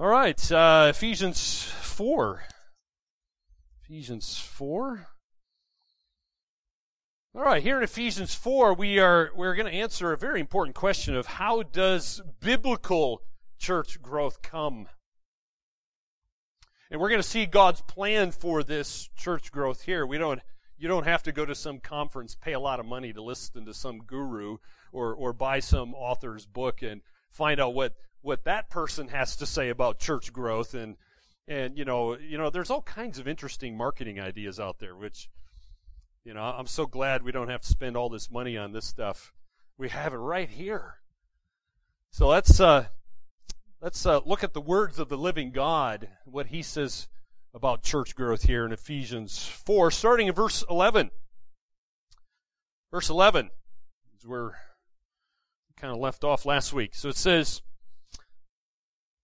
All right, uh, Ephesians 4. Ephesians 4. All right, here in Ephesians 4, we are we're going to answer a very important question of how does biblical church growth come? And we're going to see God's plan for this church growth here. We don't you don't have to go to some conference, pay a lot of money to listen to some guru or or buy some author's book and find out what what that person has to say about church growth and and you know you know there's all kinds of interesting marketing ideas out there which you know I'm so glad we don't have to spend all this money on this stuff. We have it right here. So let's uh let's uh, look at the words of the living God what he says about church growth here in Ephesians 4 starting in verse 11 verse 11 is where we kind of left off last week. So it says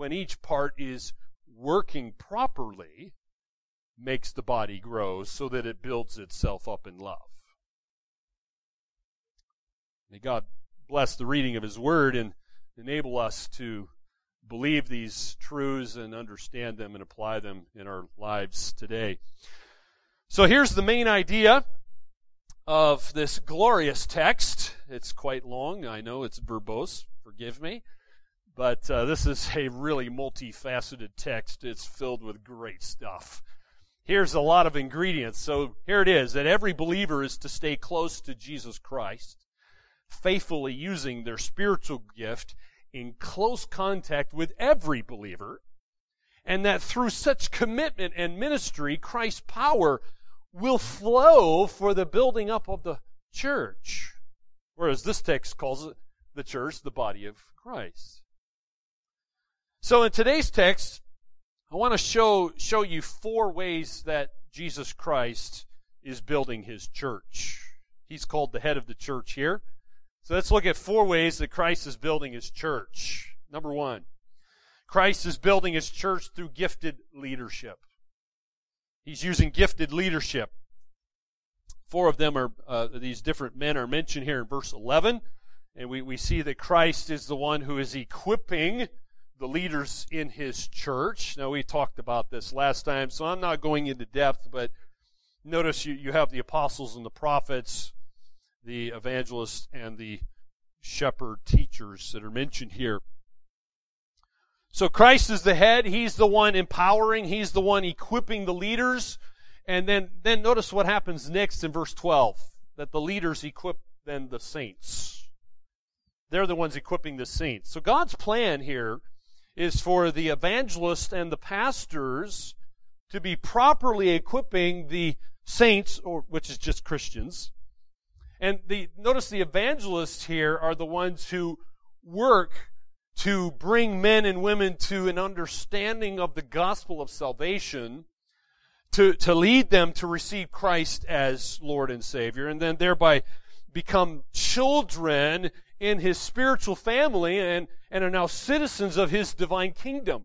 when each part is working properly, makes the body grow so that it builds itself up in love. May God bless the reading of His Word and enable us to believe these truths and understand them and apply them in our lives today. So here's the main idea of this glorious text. It's quite long. I know it's verbose. Forgive me. But uh, this is a really multifaceted text. It's filled with great stuff. Here's a lot of ingredients. So here it is that every believer is to stay close to Jesus Christ, faithfully using their spiritual gift in close contact with every believer, and that through such commitment and ministry, Christ's power will flow for the building up of the church. Whereas this text calls it the church the body of Christ. So in today's text, I want to show, show you four ways that Jesus Christ is building his church. He's called the head of the church here. So let's look at four ways that Christ is building his church. Number one, Christ is building his church through gifted leadership. He's using gifted leadership. Four of them are, uh, these different men are mentioned here in verse 11. And we, we see that Christ is the one who is equipping the leaders in his church. Now, we talked about this last time, so I'm not going into depth, but notice you, you have the apostles and the prophets, the evangelists, and the shepherd teachers that are mentioned here. So Christ is the head. He's the one empowering. He's the one equipping the leaders. And then, then notice what happens next in verse 12. That the leaders equip then the saints. They're the ones equipping the saints. So God's plan here is for the evangelists and the pastors to be properly equipping the saints, or which is just Christians. And the notice the evangelists here are the ones who work to bring men and women to an understanding of the gospel of salvation, to, to lead them to receive Christ as Lord and Savior, and then thereby become children in his spiritual family and, and are now citizens of his divine kingdom.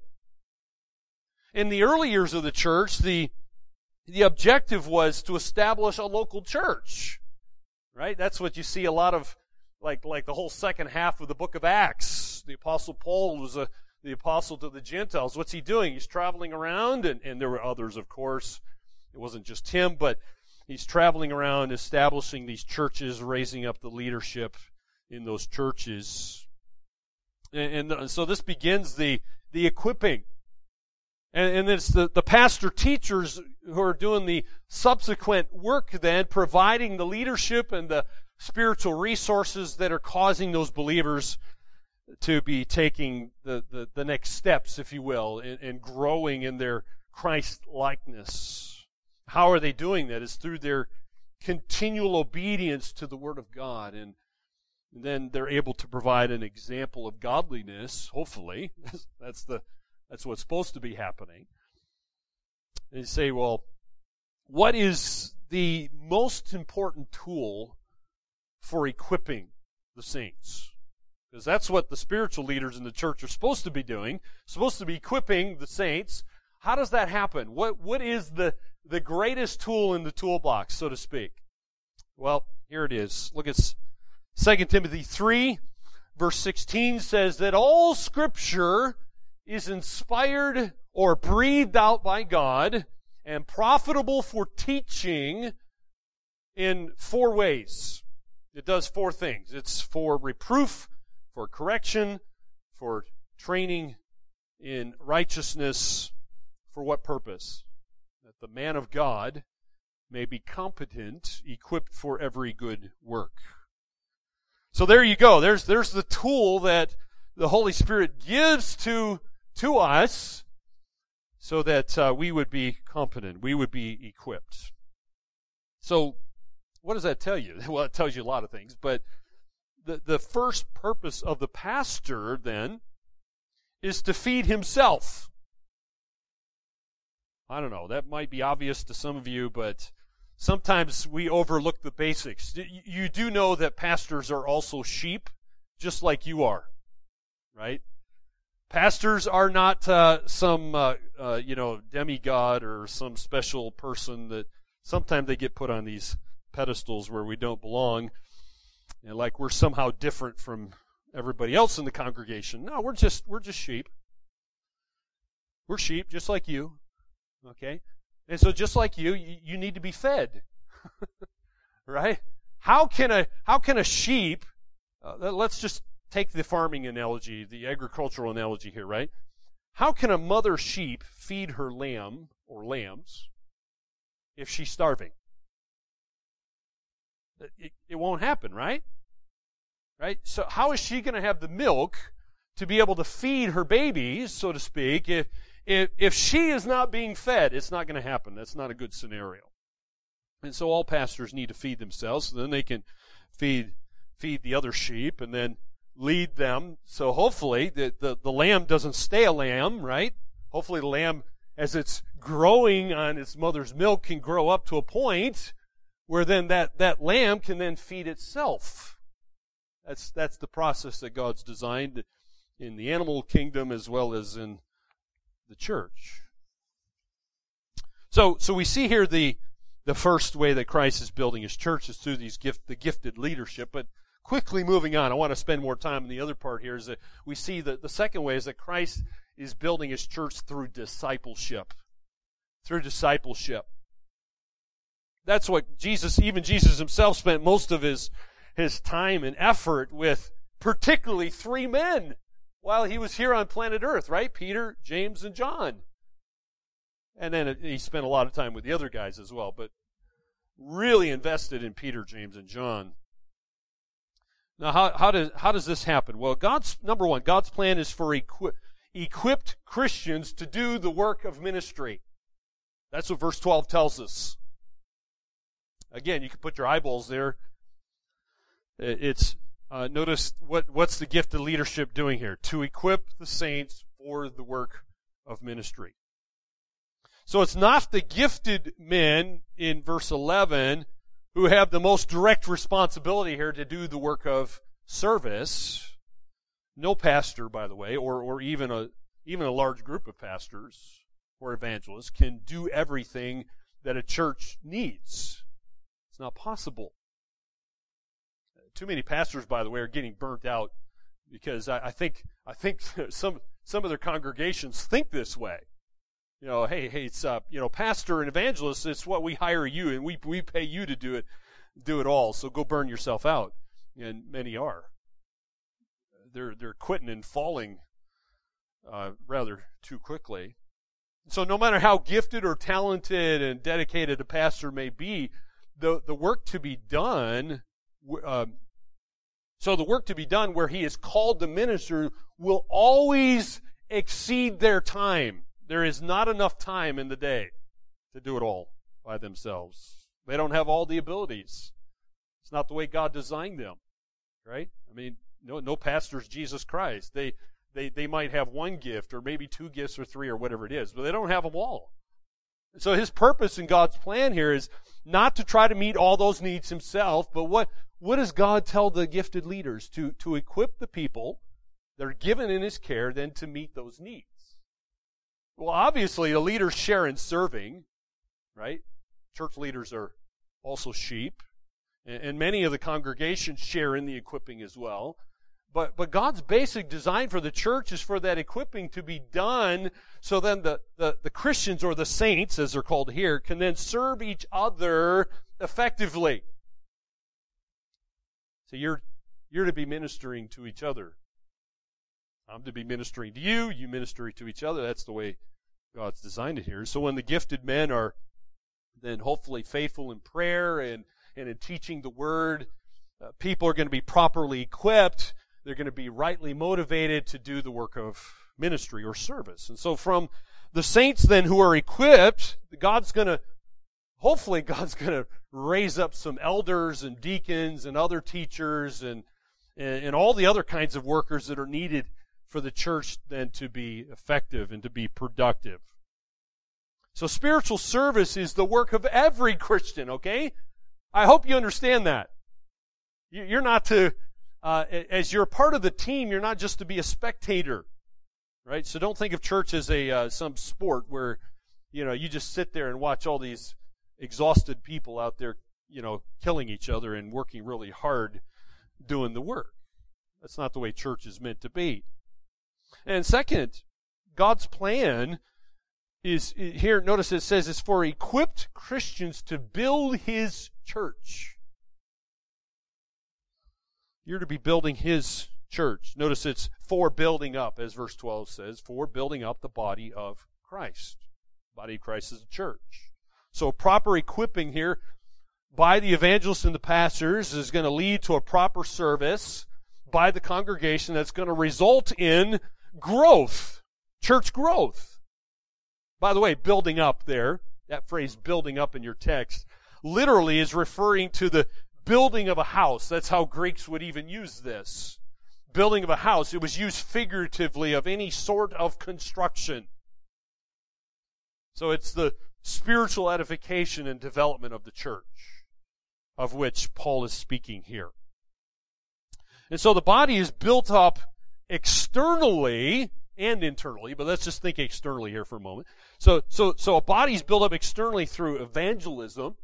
In the early years of the church, the, the objective was to establish a local church. Right? That's what you see a lot of, like, like the whole second half of the book of Acts. The apostle Paul was a, the apostle to the Gentiles. What's he doing? He's traveling around, and, and there were others, of course. It wasn't just him, but he's traveling around establishing these churches, raising up the leadership in those churches. And, and, uh, so this begins the, the equipping. And, and it's the, the pastor teachers who are doing the subsequent work then, providing the leadership and the spiritual resources that are causing those believers to be taking the, the, the next steps, if you will, and growing in their Christ likeness. How are they doing that? Is through their continual obedience to the Word of God. And then they're able to provide an example of godliness, hopefully. that's the that's what's supposed to be happening. And you say, well, what is the most important tool for equipping the saints? Because that's what the spiritual leaders in the church are supposed to be doing, supposed to be equipping the saints. How does that happen? What, what is the, the greatest tool in the toolbox, so to speak? Well, here it is. Look at 2 Timothy 3, verse 16 says that all scripture is inspired or breathed out by God and profitable for teaching in four ways. It does four things. It's for reproof, for correction, for training in righteousness. For what purpose? That the man of God may be competent, equipped for every good work. So there you go. There's, there's the tool that the Holy Spirit gives to to us so that uh, we would be competent, we would be equipped. So, what does that tell you? Well, it tells you a lot of things, but the, the first purpose of the pastor then is to feed himself. I don't know, that might be obvious to some of you, but sometimes we overlook the basics. You do know that pastors are also sheep, just like you are, right? Pastors are not uh, some, uh, uh, you know, demigod or some special person that sometimes they get put on these pedestals where we don't belong, and like we're somehow different from everybody else in the congregation. No, we're just we're just sheep. We're sheep, just like you. Okay, and so just like you, you, need to be fed, right? How can a how can a sheep? Uh, let's just take the farming analogy, the agricultural analogy here, right? How can a mother sheep feed her lamb or lambs if she's starving? It, it won't happen, right? Right? So how is she going to have the milk to be able to feed her babies, so to speak, if, if, if she is not being fed? It's not going to happen. That's not a good scenario. And so all pastors need to feed themselves, so then they can feed feed the other sheep, and then lead them. So hopefully the, the, the lamb doesn't stay a lamb, right? Hopefully the lamb, as it's growing on its mother's milk, can grow up to a point where then that, that lamb can then feed itself. That's, that's the process that God's designed in the animal kingdom as well as in the church. So, so we see here the, the first way that Christ is building his church is through these gift, the gifted leadership, but quickly moving on, I want to spend more time in the other part here is that we see that the second way is that Christ is building his church through discipleship. Through discipleship. That's what Jesus, even Jesus himself spent most of his, his time and effort with particularly three men while he was here on planet Earth, right? Peter, James, and John. And then he spent a lot of time with the other guys as well, but really invested in Peter, James, and John. Now, how, how, does, how does this happen? Well, God's, number one, God's plan is for equi- equipped Christians to do the work of ministry. That's what verse 12 tells us. Again, you can put your eyeballs there. It's, uh, notice what, what's the gift of leadership doing here? To equip the saints for the work of ministry. So it's not the gifted men in verse 11 who have the most direct responsibility here to do the work of service. No pastor, by the way, or, or even a, even a large group of pastors or evangelists can do everything that a church needs. It's not possible. Too many pastors, by the way, are getting burnt out because I, I think I think some some of their congregations think this way you know, hey, hey, it's uh, you know, pastor and evangelist. It's what we hire you, and we we pay you to do it, do it all. So go burn yourself out, and many are. They're they're quitting and falling, uh, rather too quickly. So no matter how gifted or talented and dedicated a pastor may be, the, the work to be done, um, so the work to be done where he is called to minister will always exceed their time. There is not enough time in the day to do it all by themselves. They don't have all the abilities. It's not the way God designed them, right? I mean, no, no pastor's Jesus Christ. They, they, they might have one gift or maybe two gifts or three or whatever it is, but they don't have them all. So his purpose in God's plan here is not to try to meet all those needs himself, but what, what does God tell the gifted leaders? To, to equip the people that are given in his care then to meet those needs. Well, obviously the leaders share in serving, right? Church leaders are also sheep, and many of the congregations share in the equipping as well. But, but God's basic design for the church is for that equipping to be done so then the, the, the Christians or the saints, as they're called here, can then serve each other effectively. So you're, you're to be ministering to each other. I'm to be ministering to you, you minister to each other. That's the way God's designed it here. So when the gifted men are then hopefully faithful in prayer and, and in teaching the word, uh, people are going to be properly equipped they're going to be rightly motivated to do the work of ministry or service. And so from the saints then who are equipped, God's going to, hopefully God's going to raise up some elders and deacons and other teachers and, and, and all the other kinds of workers that are needed for the church then to be effective and to be productive. So spiritual service is the work of every Christian, okay? I hope you understand that. You're not to uh, as you're a part of the team, you're not just to be a spectator, right? So don't think of church as a uh, some sport where you know you just sit there and watch all these exhausted people out there, you know, killing each other and working really hard doing the work. That's not the way church is meant to be. And second, God's plan is here. Notice it says it's for equipped Christians to build His church. You're to be building his church. Notice it's for building up, as verse 12 says, for building up the body of Christ. The body of Christ is the church. So proper equipping here by the evangelists and the pastors is going to lead to a proper service by the congregation that's going to result in growth, church growth. By the way, building up there, that phrase building up in your text, literally is referring to the building of a house. That's how Greeks would even use this. Building of a house. It was used figuratively of any sort of construction. So it's the spiritual edification and development of the church of which Paul is speaking here. And so the body is built up externally and internally, but let's just think externally here for a moment. So, so, so a body is built up externally through evangelism,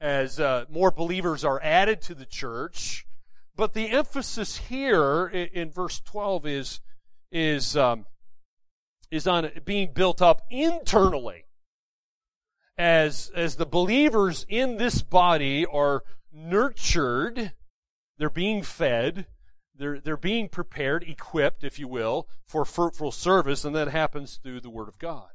as uh, more believers are added to the church. But the emphasis here in, in verse 12 is, is, um, is on being built up internally. As, as the believers in this body are nurtured, they're being fed, they're, they're being prepared, equipped, if you will, for fruitful service, and that happens through the Word of God.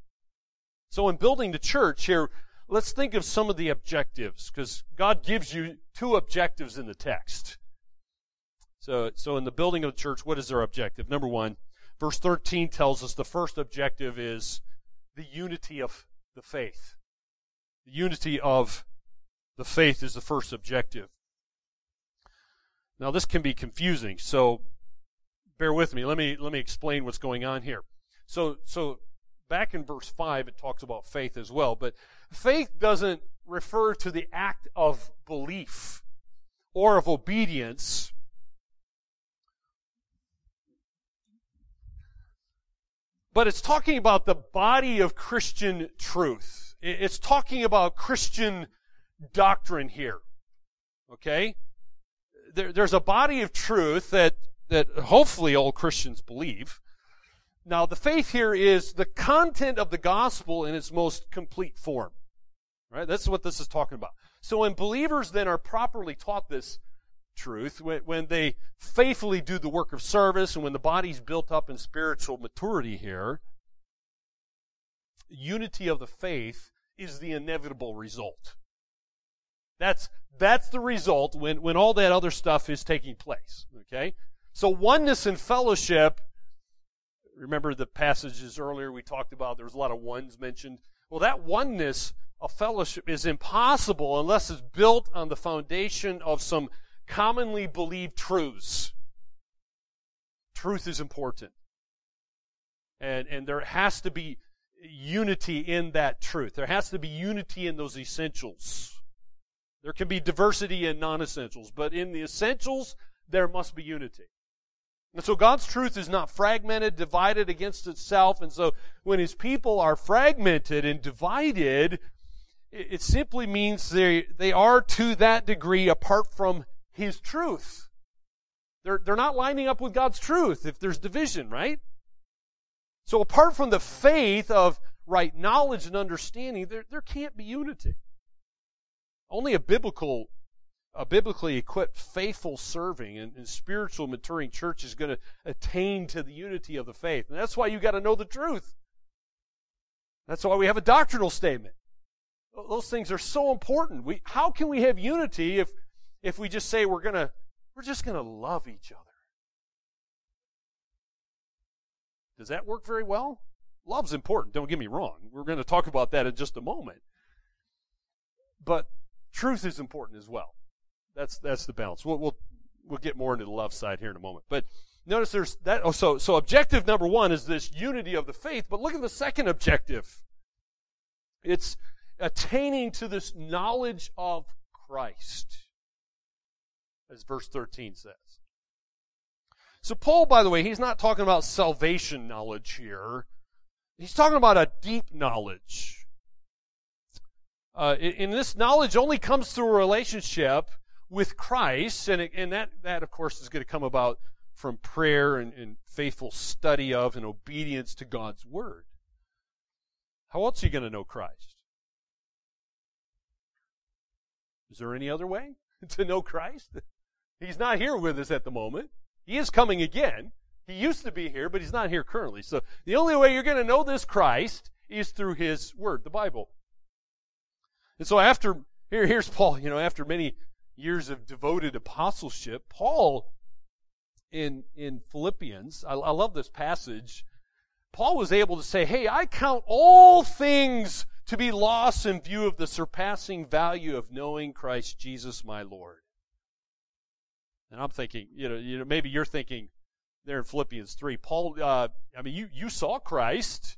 So in building the church here, let's think of some of the objectives, because God gives you two objectives in the text. So, so in the building of the church, what is their objective? Number one, verse 13 tells us the first objective is the unity of the faith. The unity of the faith is the first objective. Now this can be confusing, so bear with me. Let me let me explain what's going on here. So so back in verse 5 it talks about faith as well, but Faith doesn't refer to the act of belief or of obedience. But it's talking about the body of Christian truth. It's talking about Christian doctrine here. Okay? There, there's a body of truth that, that hopefully all Christians believe. Now, the faith here is the content of the gospel in its most complete form. Right? That's what this is talking about. So when believers then are properly taught this truth, when, when they faithfully do the work of service and when the body's built up in spiritual maturity here, unity of the faith is the inevitable result. That's, that's the result when, when all that other stuff is taking place. Okay? So oneness and fellowship, remember the passages earlier we talked about, there was a lot of ones mentioned. Well, that oneness of fellowship is impossible unless it's built on the foundation of some commonly believed truths. Truth is important. And, and there has to be unity in that truth. There has to be unity in those essentials. There can be diversity in non essentials, but in the essentials, there must be unity. And so God's truth is not fragmented, divided against itself. And so when His people are fragmented and divided, it simply means they, they are to that degree apart from His truth. They're, they're not lining up with God's truth if there's division, right? So apart from the faith of right knowledge and understanding, there, there can't be unity. Only a biblical, a biblically equipped, faithful serving and, and spiritual maturing church is going to attain to the unity of the faith. And that's why you got to know the truth. That's why we have a doctrinal statement. Those things are so important. We, how can we have unity if, if we just say we're gonna, we're just gonna love each other? Does that work very well? Love's important, don't get me wrong. We're going to talk about that in just a moment. But truth is important as well. That's that's the balance. We'll we'll we'll get more into the love side here in a moment. But notice there's that oh so so objective number 1 is this unity of the faith, but look at the second objective. It's attaining to this knowledge of Christ. As verse 13 says. So Paul, by the way, he's not talking about salvation knowledge here. He's talking about a deep knowledge. Uh, and this knowledge only comes through a relationship with Christ, and, it, and that, that, of course, is going to come about from prayer and, and faithful study of and obedience to God's Word. How else are you going to know Christ? Is there any other way to know Christ? He's not here with us at the moment. He is coming again. He used to be here, but he's not here currently. So the only way you're going to know this Christ is through his word, the Bible. And so after, here, here's Paul, you know, after many years of devoted apostleship, Paul in, in Philippians, I, I love this passage. Paul was able to say, Hey, I count all things to be lost in view of the surpassing value of knowing Christ Jesus my Lord. And I'm thinking, you know, you know, maybe you're thinking there in Philippians 3, Paul, uh, I mean, you, you saw Christ.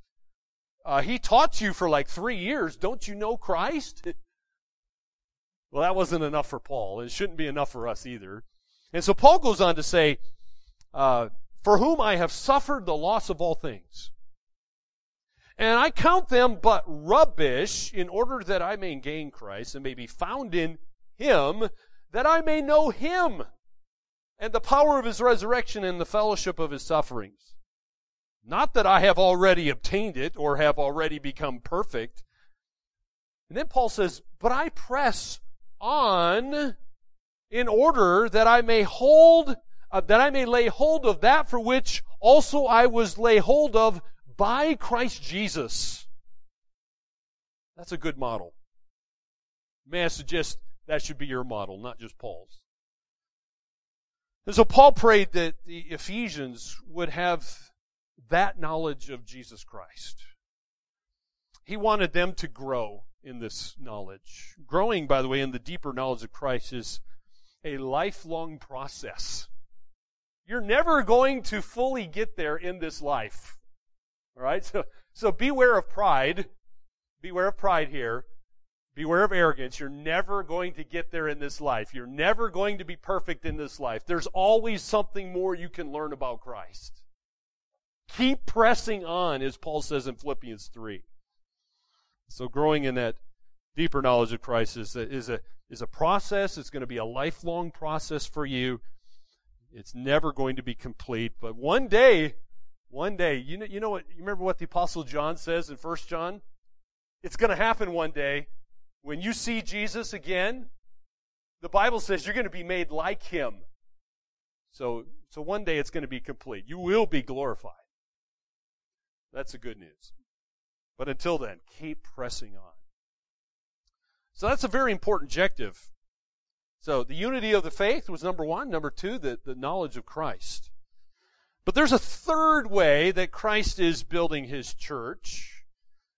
Uh, he taught you for like three years. Don't you know Christ? well, that wasn't enough for Paul. It shouldn't be enough for us either. And so Paul goes on to say, uh, for whom I have suffered the loss of all things. And I count them but rubbish in order that I may gain Christ and may be found in him, that I may know him and the power of his resurrection and the fellowship of his sufferings. Not that I have already obtained it or have already become perfect. And then Paul says, but I press on in order that I may hold, uh, that I may lay hold of that for which also I was lay hold of by Christ Jesus. That's a good model. May I suggest that should be your model, not just Paul's. And so Paul prayed that the Ephesians would have that knowledge of Jesus Christ. He wanted them to grow in this knowledge. Growing, by the way, in the deeper knowledge of Christ is a lifelong process. You're never going to fully get there in this life. All right? So, so beware of pride. Beware of pride here. Beware of arrogance. You're never going to get there in this life. You're never going to be perfect in this life. There's always something more you can learn about Christ. Keep pressing on, as Paul says in Philippians 3. So growing in that deeper knowledge of Christ is a, is a, is a process. It's going to be a lifelong process for you. It's never going to be complete, but one day, one day, you know, you know what, you remember what the apostle John says in 1 John? It's going to happen one day when you see Jesus again, the Bible says you're going to be made like him. So, so one day it's going to be complete. You will be glorified. That's the good news. But until then, keep pressing on. So that's a very important objective. So the unity of the faith was number one. Number two, the, the knowledge of Christ. But there's a third way that Christ is building his church.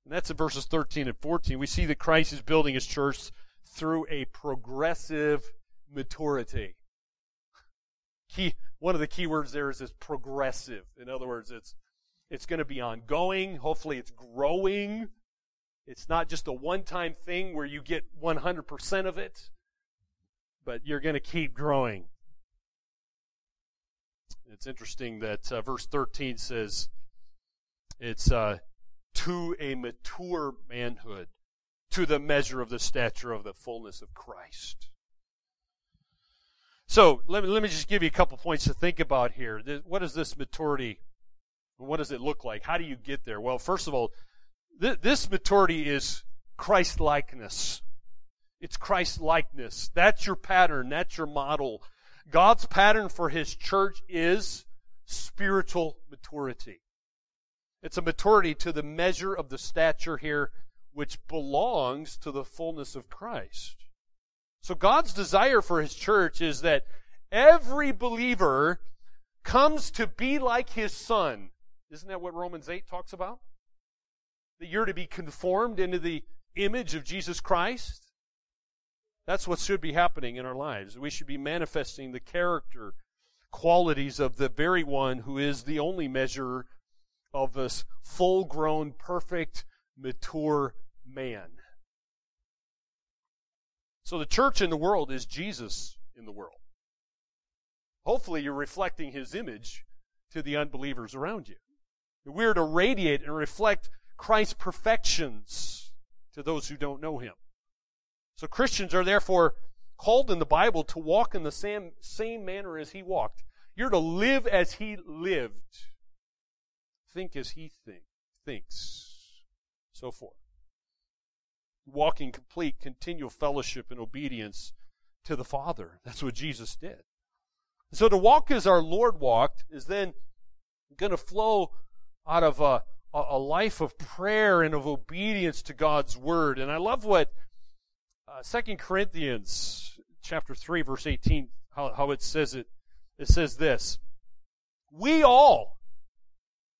And that's in verses 13 and 14. We see that Christ is building his church through a progressive maturity. Key, one of the key words there is, this progressive. In other words, it's, it's going to be ongoing. Hopefully it's growing. It's not just a one-time thing where you get 100% of it, but you're going to keep growing. It's interesting that uh, verse 13 says it's uh, to a mature manhood, to the measure of the stature of the fullness of Christ. So let me, let me just give you a couple points to think about here. What is this maturity? What does it look like? How do you get there? Well, first of all, th- this maturity is Christ likeness. It's Christ likeness. That's your pattern. That's your model. God's pattern for His church is spiritual maturity. It's a maturity to the measure of the stature here which belongs to the fullness of Christ. So God's desire for His church is that every believer comes to be like His Son. Isn't that what Romans 8 talks about? That you're to be conformed into the image of Jesus Christ. That's what should be happening in our lives. We should be manifesting the character, qualities of the very one who is the only measure of this full grown, perfect, mature man. So the church in the world is Jesus in the world. Hopefully, you're reflecting his image to the unbelievers around you. We're to radiate and reflect Christ's perfections to those who don't know him. So Christians are therefore called in the Bible to walk in the same, same manner as he walked. You're to live as he lived. Think as he think, thinks. So forth walking complete, continual fellowship and obedience to the Father. That's what Jesus did. So to walk as our Lord walked is then going to flow out of a, a life of prayer and of obedience to God's Word. And I love what uh, 2 Corinthians chapter 3 verse 18, how, how it says it. It says this, We all,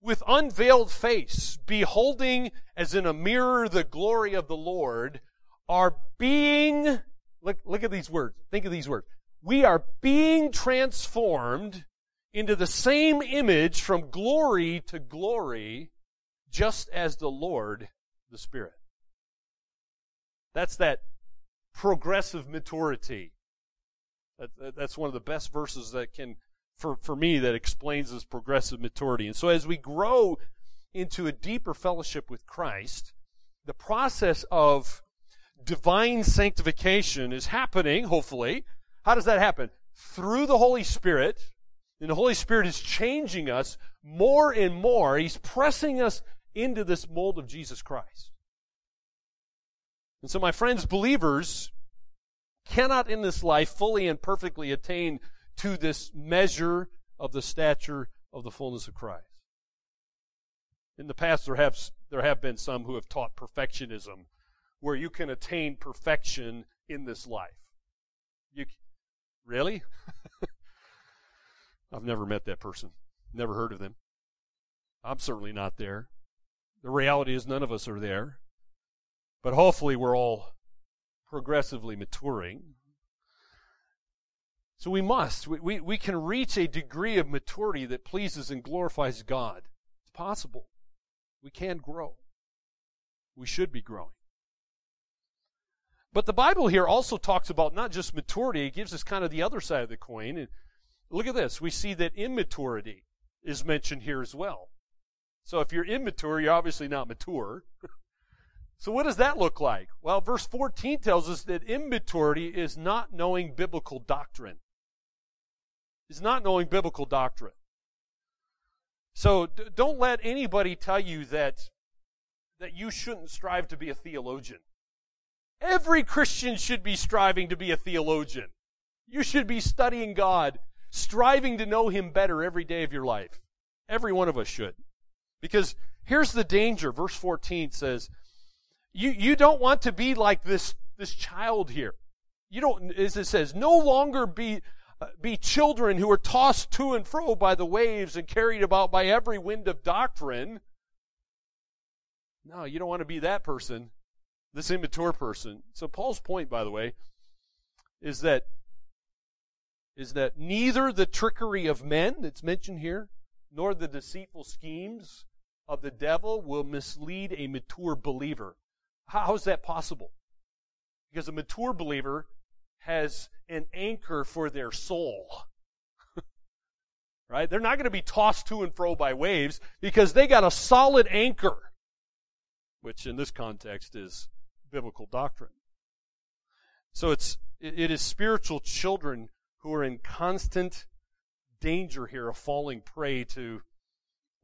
with unveiled face, beholding as in a mirror the glory of the Lord, are being, look, look at these words. Think of these words. We are being transformed into the same image from glory to glory, just as the Lord, the Spirit. That's that progressive maturity. That's one of the best verses that can for, for me that explains this progressive maturity. And so as we grow into a deeper fellowship with Christ, the process of divine sanctification is happening, hopefully. How does that happen? Through the Holy Spirit. And the Holy Spirit is changing us more and more. He's pressing us into this mold of Jesus Christ. And so, my friends, believers cannot in this life fully and perfectly attain to this measure of the stature of the fullness of Christ. In the past, there have, there have been some who have taught perfectionism, where you can attain perfection in this life. You, really? I've never met that person, never heard of them. I'm certainly not there. The reality is, none of us are there. But hopefully, we're all progressively maturing so we must. We, we, we can reach a degree of maturity that pleases and glorifies God. It's possible. We can grow. We should be growing. But the Bible here also talks about not just maturity, it gives us kind of the other side of the coin. Look at this. We see that immaturity is mentioned here as well. So if you're immature, you're obviously not mature. so what does that look like? Well, verse 14 tells us that immaturity is not knowing biblical doctrine is not knowing biblical doctrine. So d- don't let anybody tell you that, that you shouldn't strive to be a theologian. Every Christian should be striving to be a theologian. You should be studying God, striving to know Him better every day of your life. Every one of us should. Because here's the danger. Verse 14 says, you, you don't want to be like this, this child here. You don't, as it says, no longer be, uh, be children who are tossed to and fro by the waves and carried about by every wind of doctrine. No, you don't want to be that person, this immature person. So Paul's point, by the way, is that is that neither the trickery of men that's mentioned here, nor the deceitful schemes of the devil will mislead a mature believer. How is that possible? Because a mature believer has an anchor for their soul. right? They're not going to be tossed to and fro by waves because they got a solid anchor, which in this context is biblical doctrine. So it's, it is spiritual children who are in constant danger here of falling prey to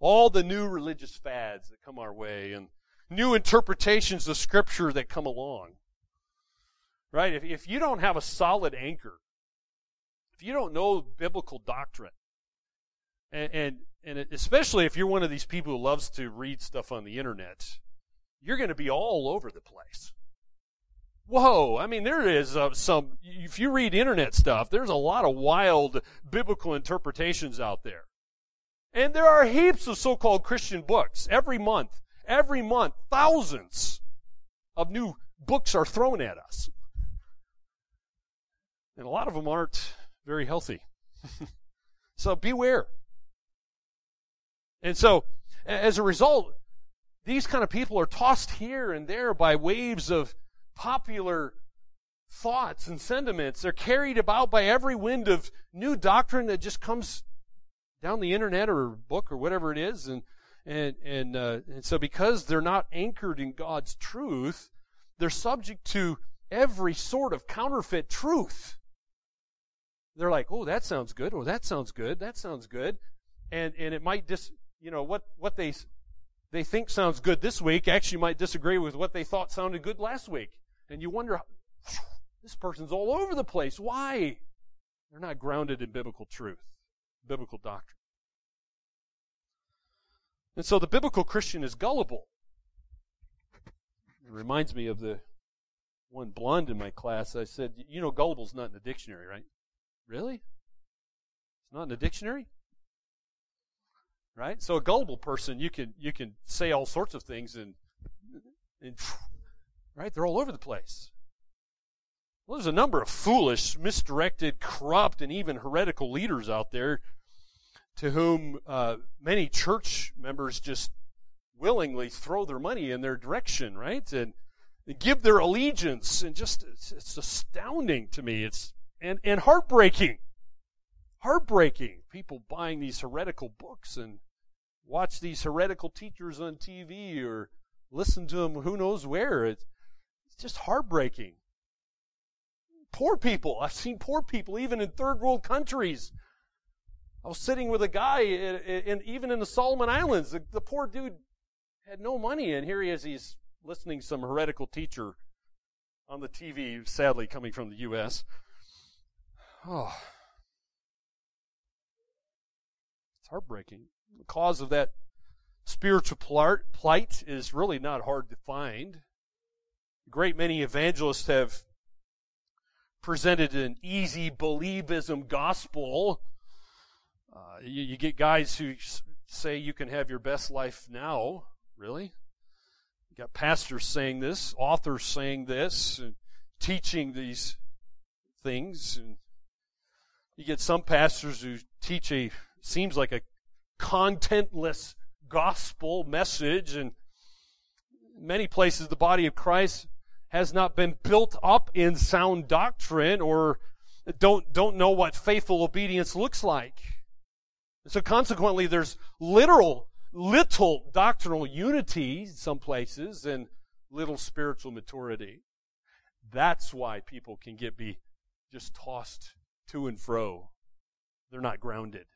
all the new religious fads that come our way and new interpretations of scripture that come along. Right? If, if you don't have a solid anchor, if you don't know biblical doctrine, and, and, and especially if you're one of these people who loves to read stuff on the internet, you're going to be all over the place. Whoa, I mean, there is uh, some, if you read internet stuff, there's a lot of wild biblical interpretations out there. And there are heaps of so-called Christian books every month. Every month, thousands of new books are thrown at us. And a lot of them aren't very healthy. so beware. And so, as a result, these kind of people are tossed here and there by waves of popular thoughts and sentiments. They're carried about by every wind of new doctrine that just comes down the internet or book or whatever it is. And, and, and, uh, and so because they're not anchored in God's truth, they're subject to every sort of counterfeit truth. They're like, oh, that sounds good. Oh, that sounds good. That sounds good. And, and it might just, you know, what, what they, they think sounds good this week actually might disagree with what they thought sounded good last week. And you wonder, this person's all over the place. Why? They're not grounded in biblical truth, biblical doctrine. And so the biblical Christian is gullible. It reminds me of the one blonde in my class. I said, You know, gullible's not in the dictionary, right? Really? It's not in the dictionary? Right? So a gullible person, you can you can say all sorts of things and, and Right? They're all over the place. Well, there's a number of foolish, misdirected, corrupt, and even heretical leaders out there to whom uh, many church members just willingly throw their money in their direction, right? And, give their allegiance, and just it's, it's astounding to me. It's and and heartbreaking, heartbreaking. People buying these heretical books and watch these heretical teachers on TV or listen to them who knows where. It's, it's just heartbreaking. Poor people. I've seen poor people even in third world countries. I was sitting with a guy, in, in, even in the Solomon Islands. The, the poor dude had no money, and here he is. He's listening to some heretical teacher on the TV, sadly coming from the U.S. Oh, it's heartbreaking. The cause of that spiritual plight is really not hard to find great many evangelists have presented an easy believism gospel. Uh, you, you, get guys who say you can have your best life now. Really? You got pastors saying this, authors saying this, and teaching these things. And you get some pastors who teach a seems like a contentless gospel message, and many places the body of Christ has not been built up in sound doctrine or don't, don't know what faithful obedience looks like. So consequently, there's literal, little doctrinal unity in some places and little spiritual maturity. That's why people can get be just tossed to and fro. They're not grounded.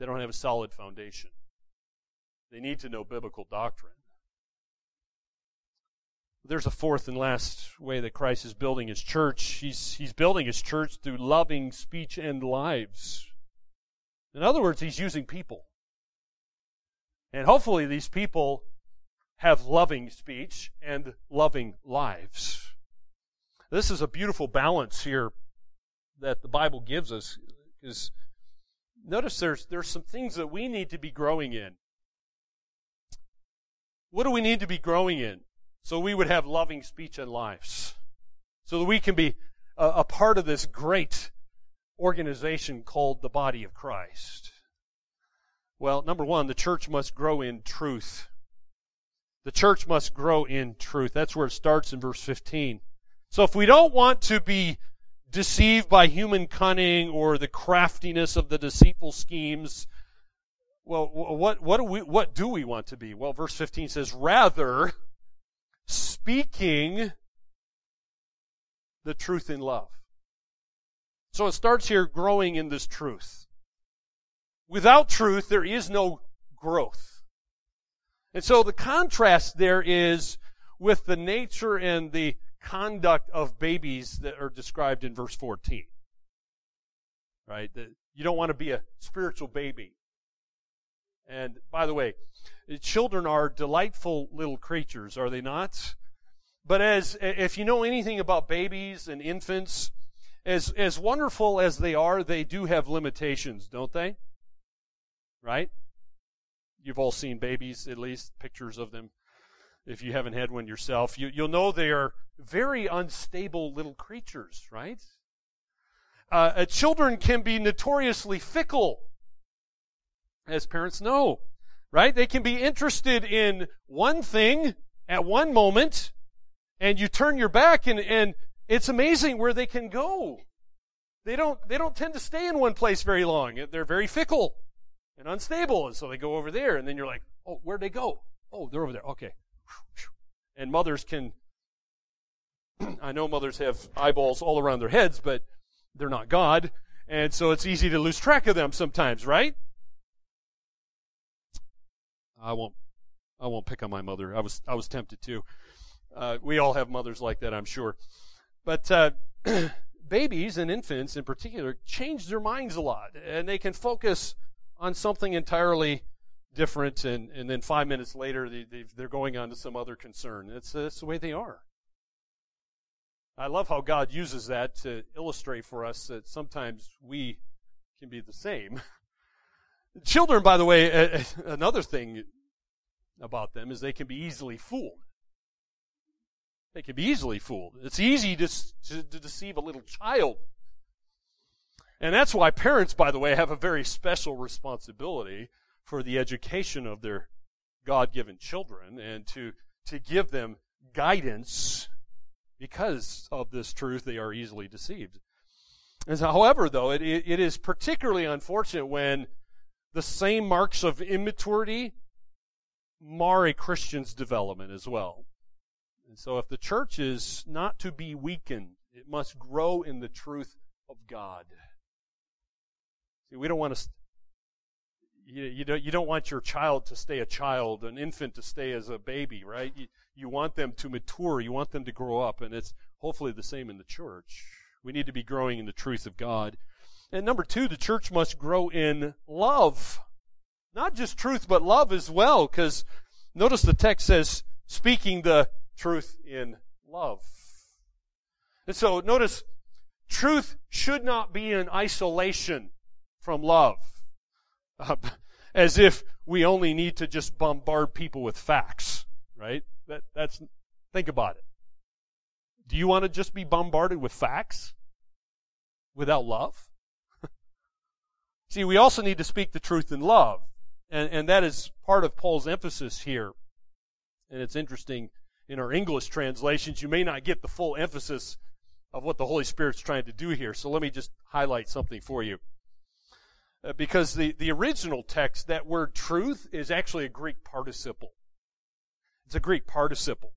They don't have a solid foundation. They need to know biblical doctrine. There's a fourth and last way that Christ is building his church. He's, he's building his church through loving speech and lives. In other words, he's using people. And hopefully these people have loving speech and loving lives. This is a beautiful balance here that the Bible gives us because notice there's there's some things that we need to be growing in. What do we need to be growing in? So we would have loving speech and lives. So that we can be a, a part of this great organization called the body of Christ. Well, number one, the church must grow in truth. The church must grow in truth. That's where it starts in verse 15. So if we don't want to be deceived by human cunning or the craftiness of the deceitful schemes, well, what, what do we, what do we want to be? Well, verse 15 says, rather, speaking the truth in love. So it starts here growing in this truth. Without truth, there is no growth. And so the contrast there is with the nature and the conduct of babies that are described in verse 14. Right? You don't want to be a spiritual baby. And by the way, children are delightful little creatures, are they not? But as if you know anything about babies and infants, as as wonderful as they are, they do have limitations, don't they? right? You've all seen babies, at least pictures of them. If you haven't had one yourself, you, you'll know they are very unstable little creatures, right? Uh, uh, children can be notoriously fickle, as parents know, right? They can be interested in one thing at one moment, and you turn your back, and, and it's amazing where they can go. They don't, they don't tend to stay in one place very long. They're very fickle and unstable. And so they go over there, and then you're like, oh, where'd they go? Oh, they're over there. Okay. And mothers can, I know mothers have eyeballs all around their heads, but they're not God. And so it's easy to lose track of them sometimes, right? I won't, I won't pick on my mother. I was, I was tempted to. Uh, we all have mothers like that, I'm sure. But, uh, babies and infants in particular change their minds a lot and they can focus on something entirely different, and, and then five minutes later they, they, are going on to some other concern. That's, that's the way they are. I love how God uses that to illustrate for us that sometimes we can be the same. Children, by the way, another thing about them is they can be easily fooled. They can be easily fooled. It's easy to, to, to deceive a little child and that's why parents, by the way, have a very special responsibility for the education of their God given children and to, to give them guidance because of this truth they are easily deceived. So, however, though, it, it is particularly unfortunate when the same marks of immaturity mar a Christian's development as well. And so if the church is not to be weakened, it must grow in the truth of God. See, we don't want to. You, you, don't, you don't want your child to stay a child, an infant to stay as a baby, right? You, you want them to mature. You want them to grow up. And it's hopefully the same in the church. We need to be growing in the truth of God. And number two, the church must grow in love. Not just truth, but love as well. Because notice the text says, speaking the truth in love. And so notice, truth should not be in isolation from love. Uh, as if we only need to just bombard people with facts, right? That, that's, think about it. Do you want to just be bombarded with facts without love? See, we also need to speak the truth in love. And, and that is part of Paul's emphasis here. And it's interesting, in our English translations, you may not get the full emphasis of what the Holy Spirit's trying to do here. So let me just highlight something for you. Uh, because the, the original text, that word truth, is actually a Greek participle. It's a Greek participle.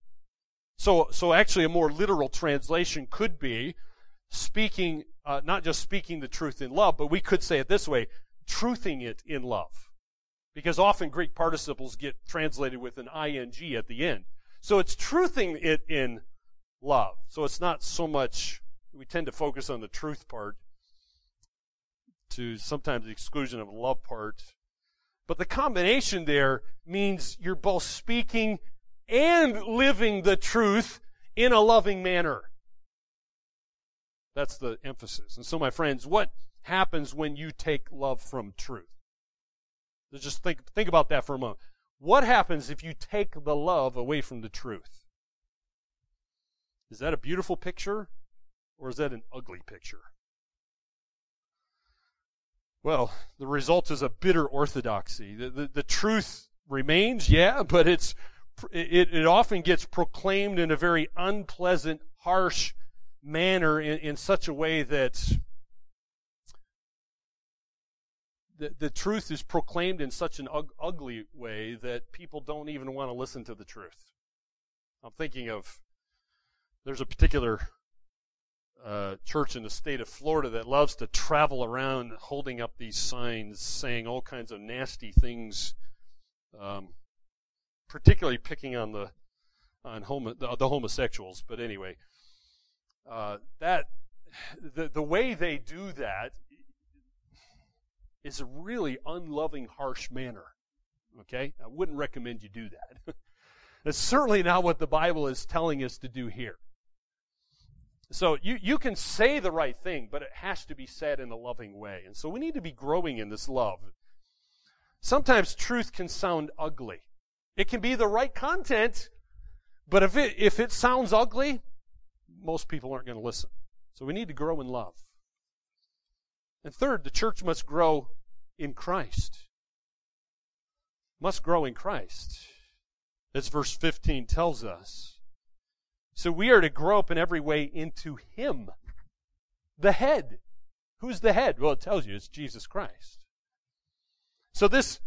So, so actually a more literal translation could be speaking, uh, not just speaking the truth in love, but we could say it this way, truthing it in love. Because often Greek participles get translated with an ing at the end. So it's truthing it in love. So it's not so much, we tend to focus on the truth part to sometimes the exclusion of the love part. But the combination there means you're both speaking and living the truth in a loving manner. That's the emphasis. And so, my friends, what happens when you take love from truth? Just think, think about that for a moment. What happens if you take the love away from the truth? Is that a beautiful picture or is that an ugly picture? Well, the result is a bitter orthodoxy. The, the, the truth remains, yeah, but it's, it, it often gets proclaimed in a very unpleasant, harsh manner in, in such a way that the, the truth is proclaimed in such an ug- ugly way that people don't even want to listen to the truth. I'm thinking of, there's a particular uh, church in the state of Florida that loves to travel around holding up these signs saying all kinds of nasty things, um, particularly picking on the on homo, the, the homosexuals. But anyway, uh, that the the way they do that is a really unloving, harsh manner. Okay, I wouldn't recommend you do that. That's certainly not what the Bible is telling us to do here. So you, you can say the right thing, but it has to be said in a loving way. And so we need to be growing in this love. Sometimes truth can sound ugly. It can be the right content, but if it, if it sounds ugly, most people aren't going to listen. So we need to grow in love. And third, the church must grow in Christ. Must grow in Christ. As verse 15 tells us. So we are to grow up in every way into Him, the head. Who's the head? Well, it tells you it's Jesus Christ. So this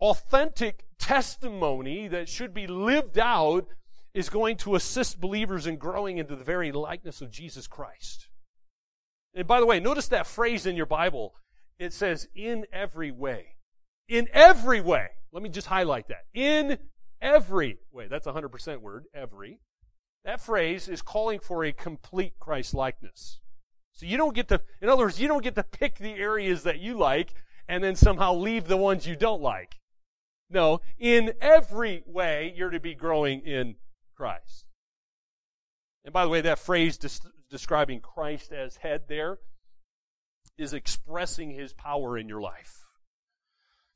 authentic testimony that should be lived out is going to assist believers in growing into the very likeness of Jesus Christ. And by the way, notice that phrase in your Bible. It says, in every way. In every way. Let me just highlight that. In every way. That's a 100% word, every. That phrase is calling for a complete Christ likeness. So you don't get to, in other words, you don't get to pick the areas that you like and then somehow leave the ones you don't like. No, in every way, you're to be growing in Christ. And by the way, that phrase des- describing Christ as head there is expressing his power in your life.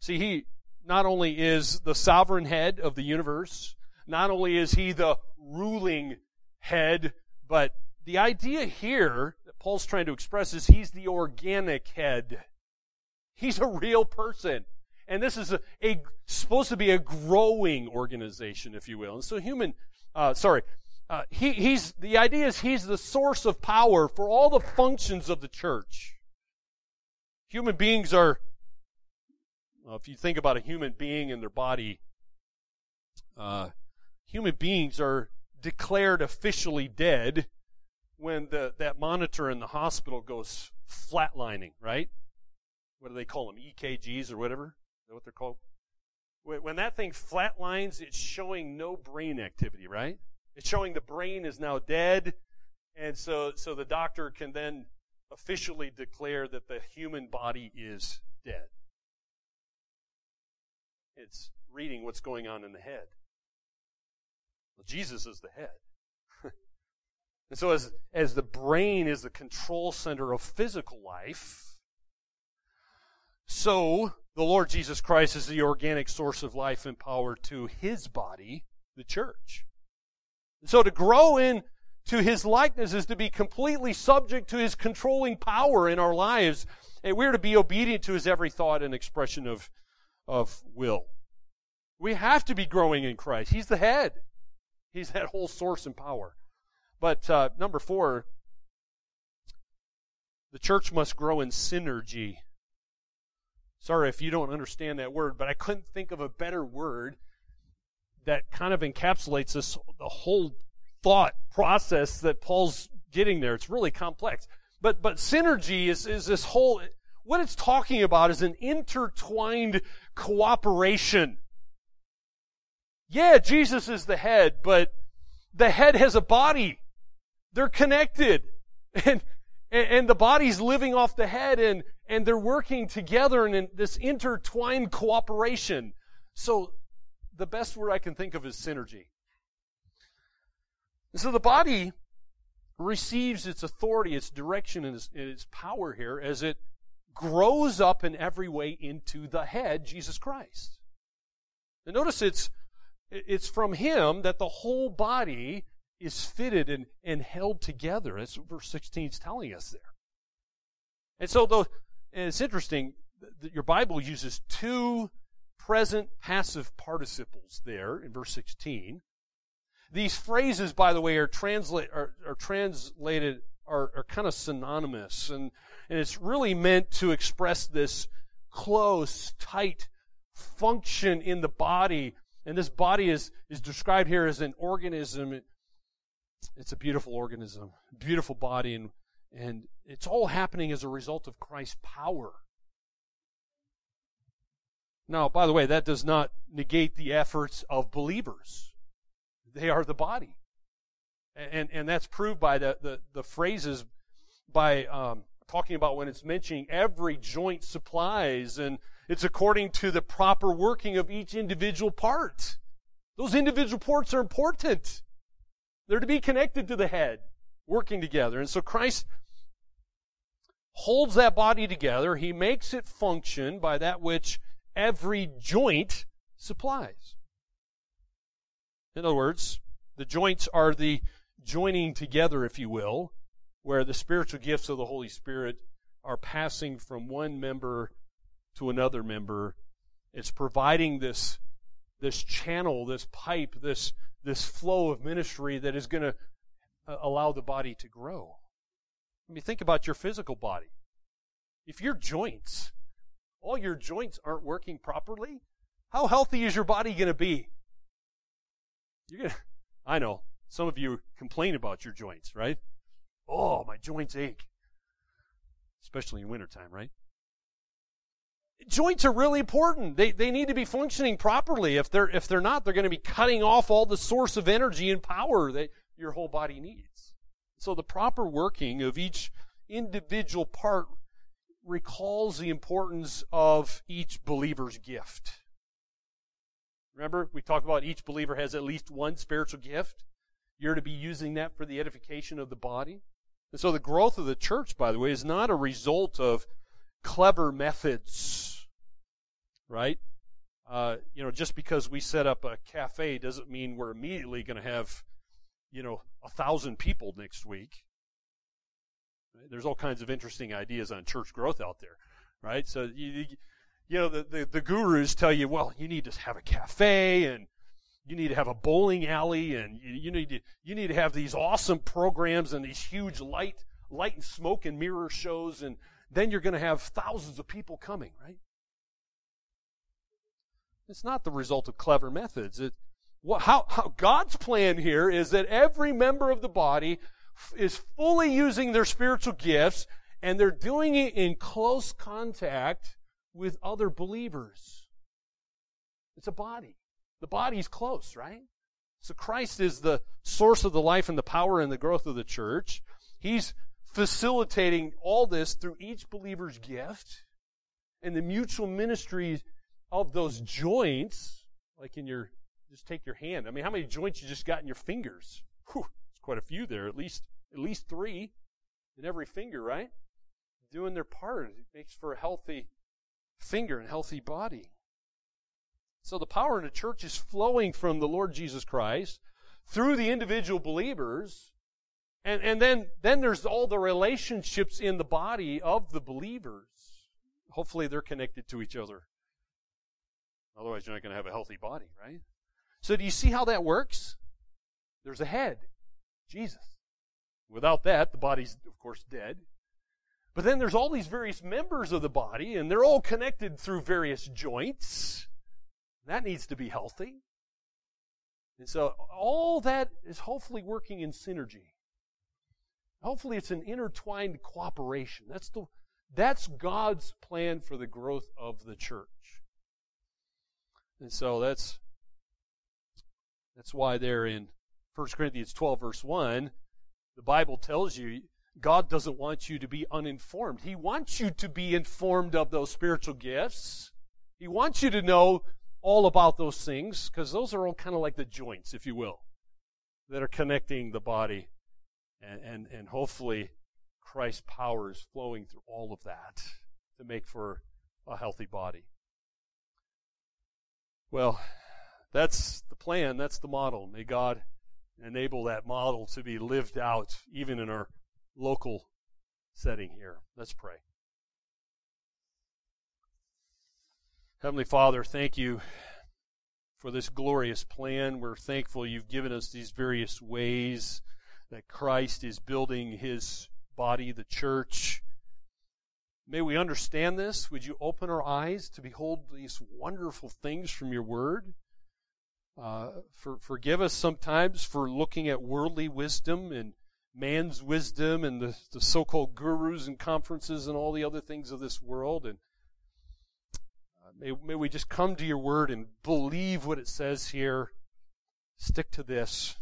See, he not only is the sovereign head of the universe, not only is he the ruling head, but the idea here that Paul's trying to express is he's the organic head. He's a real person. And this is a, a supposed to be a growing organization, if you will. And so human, uh, sorry, uh, he, he's, the idea is he's the source of power for all the functions of the church. Human beings are, well, if you think about a human being and their body, uh, human beings are declared officially dead when the, that monitor in the hospital goes flatlining, right? What do they call them? EKGs or whatever? Is that what they're called? When that thing flatlines, it's showing no brain activity, right? It's showing the brain is now dead, and so, so the doctor can then officially declare that the human body is dead. It's reading what's going on in the head. Well, Jesus is the head. and so as, as the brain is the control center of physical life, so the Lord Jesus Christ is the organic source of life and power to his body, the church. And so to grow in to his likeness is to be completely subject to his controlling power in our lives. And we're to be obedient to his every thought and expression of, of will. We have to be growing in Christ. He's the head. He's that whole source and power. But uh, number four, the church must grow in synergy. Sorry if you don't understand that word, but I couldn't think of a better word that kind of encapsulates this the whole thought process that Paul's getting there. It's really complex. But but synergy is is this whole what it's talking about is an intertwined cooperation yeah, Jesus is the head, but the head has a body. They're connected. And, and, and the body's living off the head and, and they're working together in, in this intertwined cooperation. So the best word I can think of is synergy. And so the body receives its authority, its direction, and its, and its power here as it grows up in every way into the head, Jesus Christ. And notice it's, it's from Him that the whole body is fitted and, and held together. That's what verse 16 is telling us there. And so, though, and it's interesting that your Bible uses two present passive participles there in verse 16. These phrases, by the way, are, translate, are, are translated, are, are kind of synonymous, and, and it's really meant to express this close, tight function in the body. And this body is, is described here as an organism. It's a beautiful organism, beautiful body, and, and it's all happening as a result of Christ's power. Now, by the way, that does not negate the efforts of believers. They are the body. And, and that's proved by the, the, the phrases by um, talking about when it's mentioning every joint supplies and it's according to the proper working of each individual part. Those individual parts are important. They're to be connected to the head, working together. And so Christ holds that body together. He makes it function by that which every joint supplies. In other words, the joints are the joining together, if you will, where the spiritual gifts of the Holy Spirit are passing from one member to another member. It's providing this, this channel, this pipe, this, this flow of ministry that is going to uh, allow the body to grow. I mean, think about your physical body. If your joints, all your joints aren't working properly, how healthy is your body going to be? You're gonna, I know, some of you complain about your joints, right? Oh, my joints ache. Especially in wintertime, right? Joints are really important. They, they need to be functioning properly. If they're, if they're not, they're going to be cutting off all the source of energy and power that your whole body needs. So the proper working of each individual part recalls the importance of each believer's gift. Remember, we talked about each believer has at least one spiritual gift. You're to be using that for the edification of the body. And so the growth of the church, by the way, is not a result of clever methods, right? Uh, you know, just because we set up a cafe doesn't mean we're immediately going to have, you know, a thousand people next week. There's all kinds of interesting ideas on church growth out there, right? So you, you know, the, the, the gurus tell you, well, you need to have a cafe and you need to have a bowling alley and you, you need to, you need to have these awesome programs and these huge light, light and smoke and mirror shows and then you're going to have thousands of people coming, right? It's not the result of clever methods. It, what, how, how God's plan here is that every member of the body is fully using their spiritual gifts and they're doing it in close contact with other believers. It's a body. The body's close, right? So Christ is the source of the life and the power and the growth of the church. He's facilitating all this through each believer's gift and the mutual ministry of those joints, like in your, just take your hand. I mean, how many joints you just got in your fingers? Whew, it's quite a few there, at least, at least three in every finger, right? Doing their part. It makes for a healthy finger and healthy body. So the power in the church is flowing from the Lord Jesus Christ through the individual believers. And, and then, then there's all the relationships in the body of the believers. Hopefully they're connected to each other. Otherwise you're not going to have a healthy body, right? So do you see how that works? There's a head. Jesus. Without that, the body's, of course, dead. But then there's all these various members of the body, and they're all connected through various joints. That needs to be healthy. And so all that is hopefully working in synergy. Hopefully it's an intertwined cooperation. That's the that's God's plan for the growth of the church. And so that's that's why there in 1 Corinthians 12 verse 1, the Bible tells you God doesn't want you to be uninformed. He wants you to be informed of those spiritual gifts. He wants you to know all about those things because those are all kind of like the joints, if you will, that are connecting the body. And, and, and hopefully Christ's power is flowing through all of that to make for a healthy body. Well, that's the plan. That's the model. May God enable that model to be lived out even in our local setting here. Let's pray. Heavenly Father, thank you for this glorious plan. We're thankful you've given us these various ways that Christ is building his body, the church. May we understand this. Would you open our eyes to behold these wonderful things from your word? Uh, for, forgive us sometimes for looking at worldly wisdom and man's wisdom and the, the so called gurus and conferences and all the other things of this world. And uh, may, may we just come to your word and believe what it says here. Stick to this.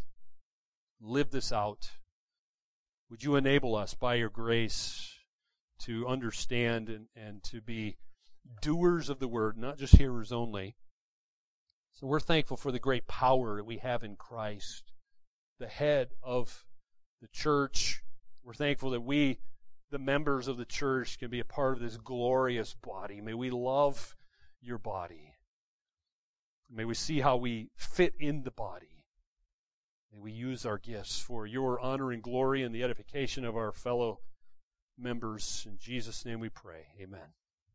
Live this out. Would you enable us by your grace to understand and, and to be doers of the word, not just hearers only? So we're thankful for the great power that we have in Christ, the head of the church. We're thankful that we, the members of the church, can be a part of this glorious body. May we love your body. May we see how we fit in the body. May we use our gifts for your honor and glory and the edification of our fellow members. In Jesus' name we pray. Amen.